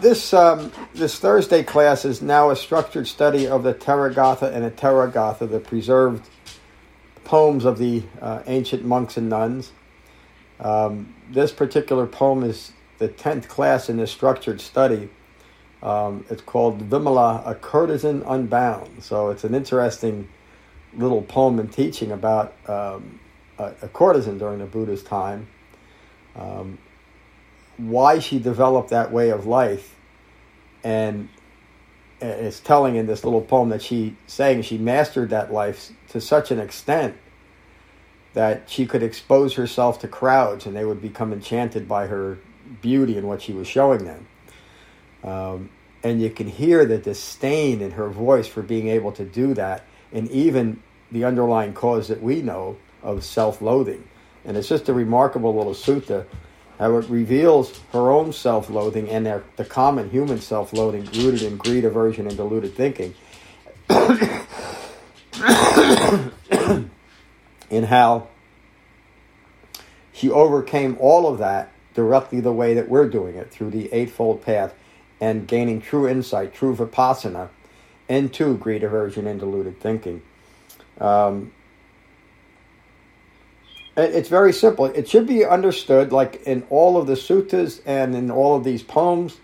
This um, this Thursday class is now a structured study of the Theragatha and the Therigatha, the preserved poems of the uh, ancient monks and nuns. Um, this particular poem is the tenth class in this structured study. Um, it's called Vimala, a courtesan unbound. So it's an interesting little poem and teaching about um, a, a, courtesan during the Buddha's time. Um, why she developed that way of life and it's telling in this little poem that she saying she mastered that life to such an extent that she could expose herself to crowds and they would become enchanted by her beauty and what she was showing them. Um, and you can hear the disdain in her voice for being able to do that and even the underlying cause that we know of self-loathing. And it's just a remarkable little sutta how it reveals her own self loathing and their, the common human self loathing rooted in greed, aversion, and deluded thinking. in how she overcame all of that directly the way that we're doing it through the Eightfold Path and gaining true insight, true vipassana into greed, aversion, and deluded thinking. Um, it's very simple. It should be understood, like in all of the suttas and in all of these poems,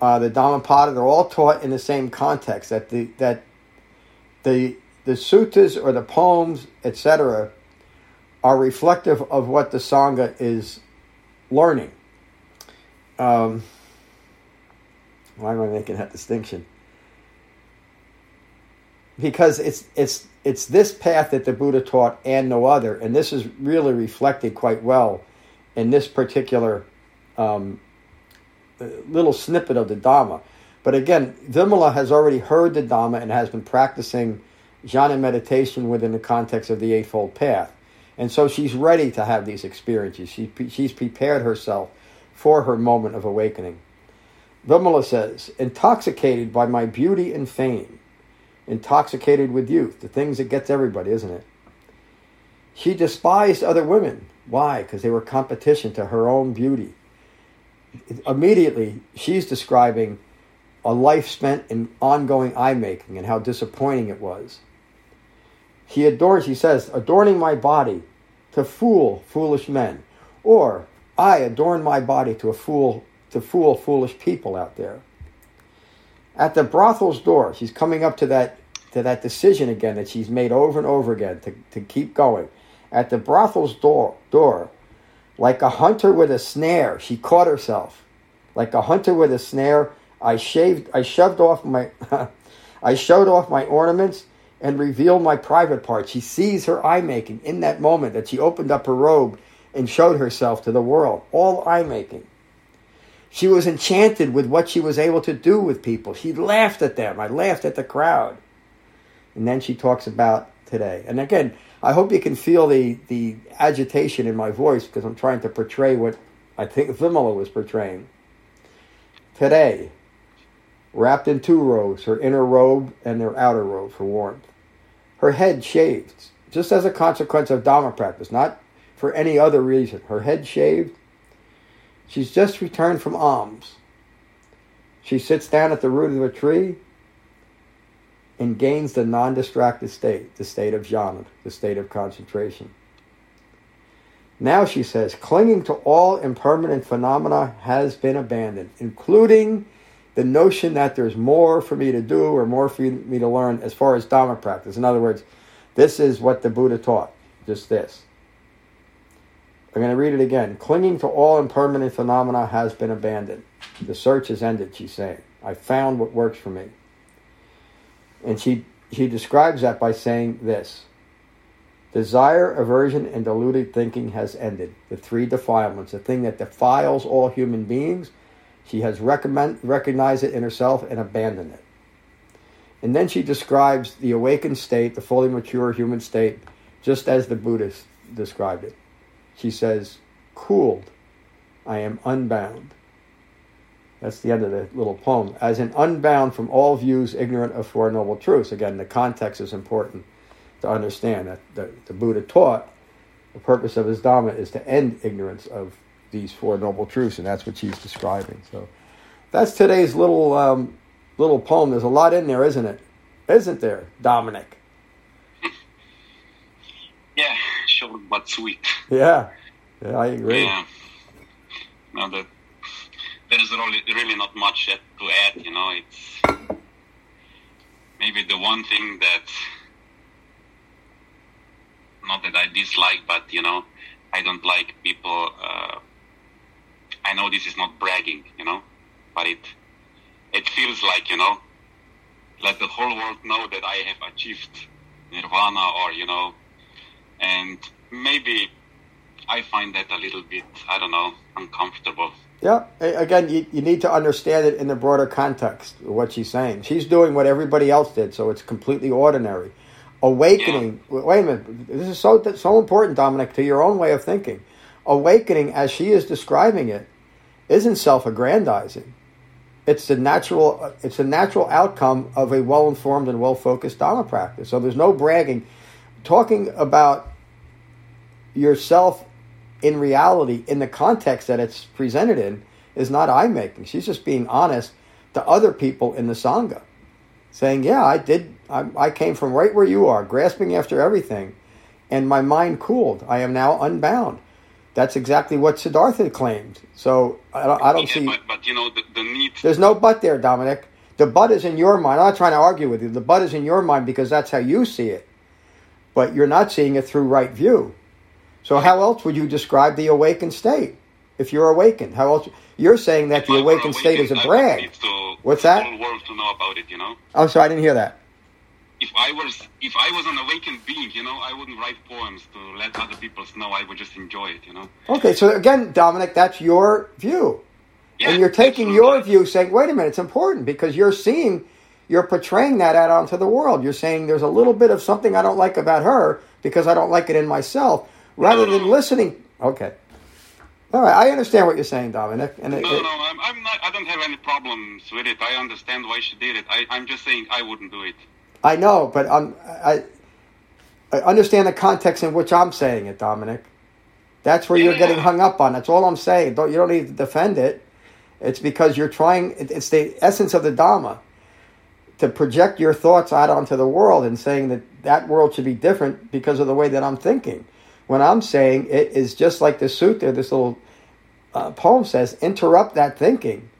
uh, the Dhammapada, they're all taught in the same context. That the that the the suttas or the poems, etc., are reflective of what the sangha is learning. Um, why am I making that distinction? Because it's it's it's this path that the Buddha taught and no other. And this is really reflected quite well in this particular um, little snippet of the Dhamma. But again, Vimala has already heard the Dhamma and has been practicing jhana meditation within the context of the Eightfold Path. And so she's ready to have these experiences. She, she's prepared herself for her moment of awakening. Vimala says, intoxicated by my beauty and fame, intoxicated with youth, the things that gets everybody, isn't it? She despised other women. Why? Because they were competition to her own beauty. Immediately, she's describing a life spent in ongoing eye making and how disappointing it was. He adorns, he says, adorning my body to fool foolish men. Or I adorn my body to a fool to fool foolish people out there at the brothel's door. She's coming up to that to that decision again that she's made over and over again to, to keep going. At the brothel's door door, like a hunter with a snare, she caught herself. Like a hunter with a snare, I shaved I shoved off my I showed off my ornaments and revealed my private parts. She sees her eye making in that moment that she opened up her robe and showed herself to the world. All eye making. She was enchanted with what she was able to do with people. She laughed at them. I laughed at the crowd. And then she talks about today. And again, I hope you can feel the, the agitation in my voice because I'm trying to portray what I think Vimala was portraying. Today, wrapped in two robes, her inner robe and her outer robe for warmth. Her head shaved, just as a consequence of Dhamma practice, not for any other reason. Her head shaved, She's just returned from alms. She sits down at the root of a tree and gains the non distracted state, the state of jhana, the state of concentration. Now, she says, clinging to all impermanent phenomena has been abandoned, including the notion that there's more for me to do or more for me to learn as far as Dhamma practice. In other words, this is what the Buddha taught, just this. I'm going to read it again. Clinging to all impermanent phenomena has been abandoned. The search has ended, she's saying. I found what works for me. And she, she describes that by saying this Desire, aversion, and deluded thinking has ended. The three defilements, the thing that defiles all human beings, she has recommend, recognized it in herself and abandoned it. And then she describes the awakened state, the fully mature human state, just as the Buddhists described it. She says, cooled, I am unbound. That's the end of the little poem. As an unbound from all views, ignorant of Four Noble Truths. Again, the context is important to understand that the, the Buddha taught the purpose of his Dhamma is to end ignorance of these Four Noble Truths, and that's what she's describing. So that's today's little um, little poem. There's a lot in there, isn't it? Isn't there, Dominic? But sweet. Yeah, yeah, I agree. Yeah. No, that there's really really not much to add. You know, it's maybe the one thing that not that I dislike, but you know, I don't like people. Uh, I know this is not bragging, you know, but it it feels like you know, let the whole world know that I have achieved nirvana, or you know, and maybe I find that a little bit, I don't know, uncomfortable. Yeah, again, you, you need to understand it in the broader context of what she's saying. She's doing what everybody else did, so it's completely ordinary. Awakening, yeah. wait a minute, this is so, so important, Dominic, to your own way of thinking. Awakening, as she is describing it, isn't self aggrandizing. It's the natural, it's a natural outcome of a well informed and well focused Dharma practice. So there's no bragging. Talking about yourself in reality, in the context that it's presented in, is not I making. She's just being honest to other people in the Sangha, saying, Yeah, I did, I, I came from right where you are, grasping after everything, and my mind cooled. I am now unbound. That's exactly what Siddhartha claimed. So I don't, I don't yeah, see. But, but, you know, the, the need. There's no but there, Dominic. The but is in your mind. I'm not trying to argue with you. The but is in your mind because that's how you see it. But you're not seeing it through right view. So how else would you describe the awakened state? If you're awakened, how else? You're saying that if the awakened state is a brag. To, What's that? world to know about it, you know. Oh, sorry, I didn't hear that. If I was, if I was an awakened being, you know, I wouldn't write poems to let other people know. I would just enjoy it, you know. Okay, so again, Dominic, that's your view, Yeah, and you're taking your view, saying, "Wait a minute, it's important because you're seeing, you're portraying that out onto the world. You're saying there's a little bit of something I don't like about her because I don't like it in myself, rather than listening." Okay. All right, I understand what you're saying, Dominic, and it, No, no, I'm, I'm not. I don't have any problems with it. I understand why she did it. I, I'm just saying I wouldn't do it. I know, but um, I, I understand the context in which I'm saying it, Dominic. That's where you're Yeah. getting hung up on. That's all I'm saying. Don't you don't need to defend it. It's because you're trying. It's the essence of the Dhamma to project your thoughts out onto the world and saying that that world should be different because of the way that I'm thinking. When I'm saying it is just like the sutta, this little uh, poem says, interrupt that thinking,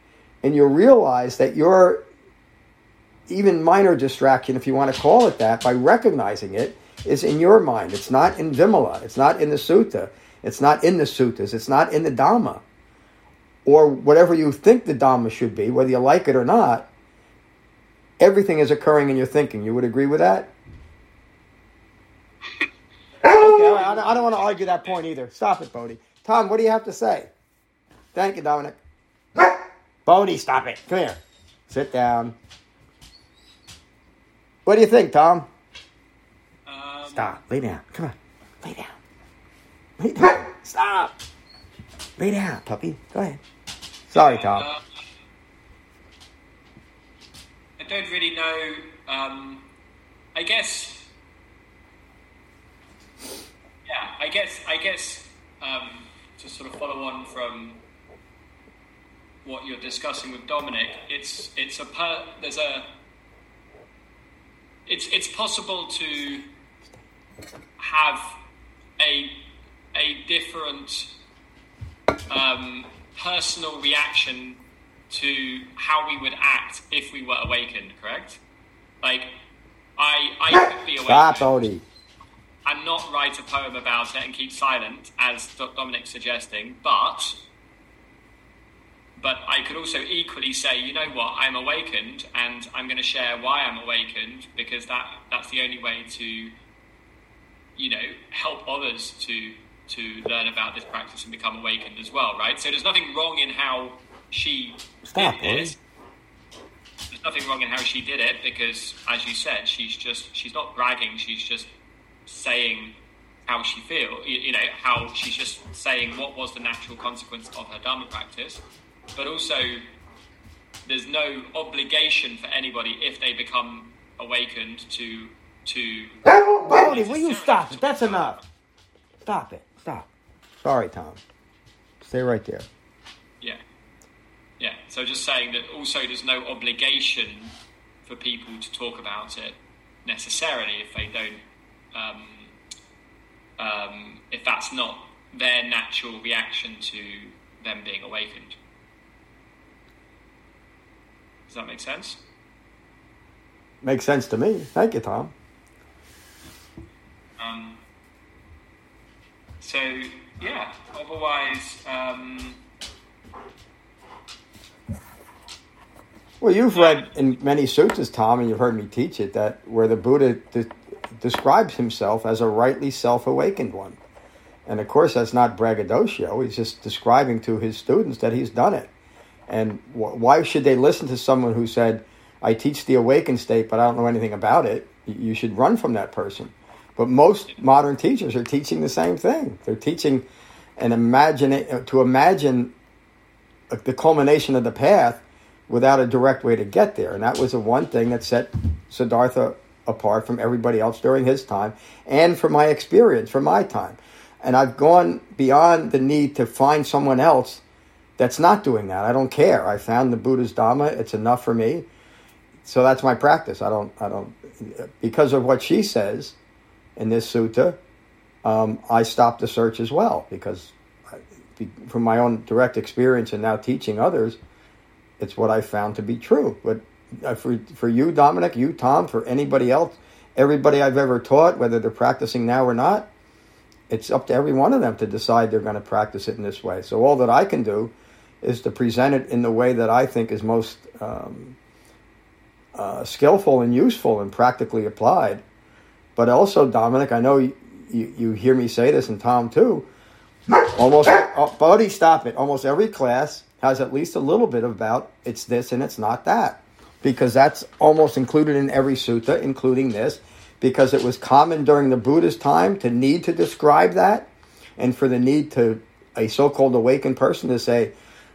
and you'll realize that you're even minor distraction, if you want to call it that, by recognizing it, is in your mind. It's not in Vimala. It's not in the sutta. It's not in the suttas. It's not in the Dhamma. Or whatever you think the Dhamma should be, whether you like it or not, everything is occurring in your thinking. You would agree with that? Okay, I don't, I don't want to argue that point either. Stop it, Bodie. Tom, what do you have to say? Thank you, Dominic. Bodie, stop it. Come here. Sit down. What do you think, Tom? Um, Stop. Lay down. Come on. Lay down. Lay down. Stop. Lay down, puppy. Go ahead. Sorry, Tom. uh, I don't really know. Um, I guess. Yeah, I guess. I guess um, to sort of follow on from what you're discussing with Dominic, it's it's a per, there's a it's it's possible to have a a different um, personal reaction to how we would act if we were awakened. Correct? Like, I I could be Stop, awakened Bodie. And not write a poem about it and keep silent, as Dominic's suggesting, but. But I could also equally say, you know what, I'm awakened, and I'm going to share why I'm awakened because that that's the only way to, you know, help others to to learn about this practice and become awakened as well, right? So there's nothing wrong in how she Stop, did this. There's nothing wrong in how she did it because, as you said, she's just she's not bragging. She's just saying how she feel. You, you know how she's just saying what was the natural consequence of her dharma practice, but also there's no obligation for anybody if they become awakened to to. Bodhi, will you stop it? That's enough. Stop it. Stop. Sorry, Tom. Stay right there. Yeah. Yeah. So just saying that also there's no obligation for people to talk about it necessarily if they don't, um, um, if that's not their natural reaction to them being awakened. Does that make sense? Makes sense to me. Thank you, Tom. Um, so yeah. Otherwise, um, Well, you've read in many sutras, Tom, and you've heard me teach it, that where the Buddha describes himself as a rightly self awakened one. And of course, that's not braggadocio. He's just describing to his students that he's done it. And wh- why should they listen to someone who said, I teach the awakened state, but I don't know anything about it? You should run from that person. But most modern teachers are teaching the same thing. They're teaching and imagine to imagine uh, the culmination of the path without a direct way to get there. And that was the one thing that set Siddhartha apart from everybody else during his time and from my experience, from my time. And I've gone beyond the need to find someone else that's not doing that. I don't care. I found the Buddha's Dhamma. It's enough for me. So that's my practice. I don't, I don't, because of what she says in this sutta, um, I stopped the search as well because I, from my own direct experience and now teaching others, it's what I found to be true. But for for you, Dominic, you, Tom, for anybody else, everybody I've ever taught, whether they're practicing now or not, it's up to every one of them to decide they're going to practice it in this way. So all that I can do is to present it in the way that I think is most um, uh, skillful and useful and practically applied. But also, Dominic, I know you, you, you hear me say this, and Tom too. Almost, oh, Bodhi, stop it. Almost every class has at least a little bit about it's this and it's not that. Because that's almost included in every sutta, including this, because it was common during the Buddha's time to need to describe that, and for the need to a so-called awakened person to say,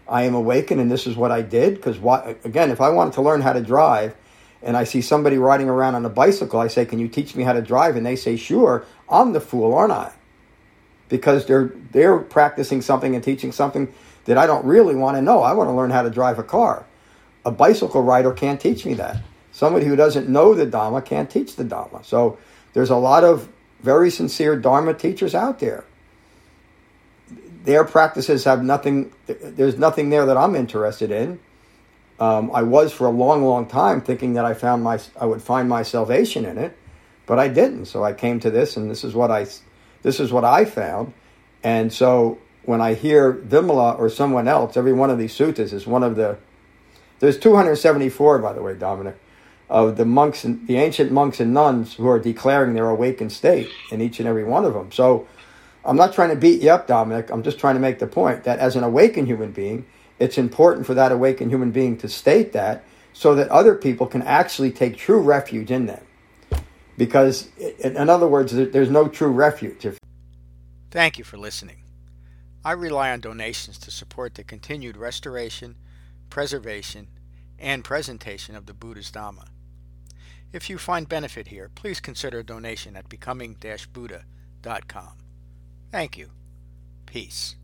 "I am awakened, and this is what I did." Because again, if I wanted to learn how to drive, and I see somebody riding around on a bicycle, I say, "Can you teach me how to drive?" And they say, "Sure." I'm the fool, aren't I? Because they're they're practicing something and teaching something that I don't really want to know. I want to learn how to drive a car. A bicycle rider can't teach me that. Somebody who doesn't know the Dharma can't teach the Dharma. So there's a lot of very sincere Dharma teachers out there. Their practices have nothing, there's nothing there that I'm interested in. Um, I was for a long, long time thinking that I found my, I would find my salvation in it, but I didn't. So I came to this, and this is what I, this is what I found. And so when I hear Vimala or someone else, every one of these suttas is one of the there's 274, by the way, Dominic, of the monks and the ancient monks and nuns who are declaring their awakened state in each and every one of them. So I'm not trying to beat you up, Dominic. I'm just trying to make the point that as an awakened human being, it's important for that awakened human being to state that so that other people can actually take true refuge in them. Because, in other words, there's no true refuge. Thank you for listening. I rely on donations to support the continued restoration preservation, and presentation of the Buddha's Dhamma. If you find benefit here, please consider a donation at becoming-buddha.com. Thank you. Peace.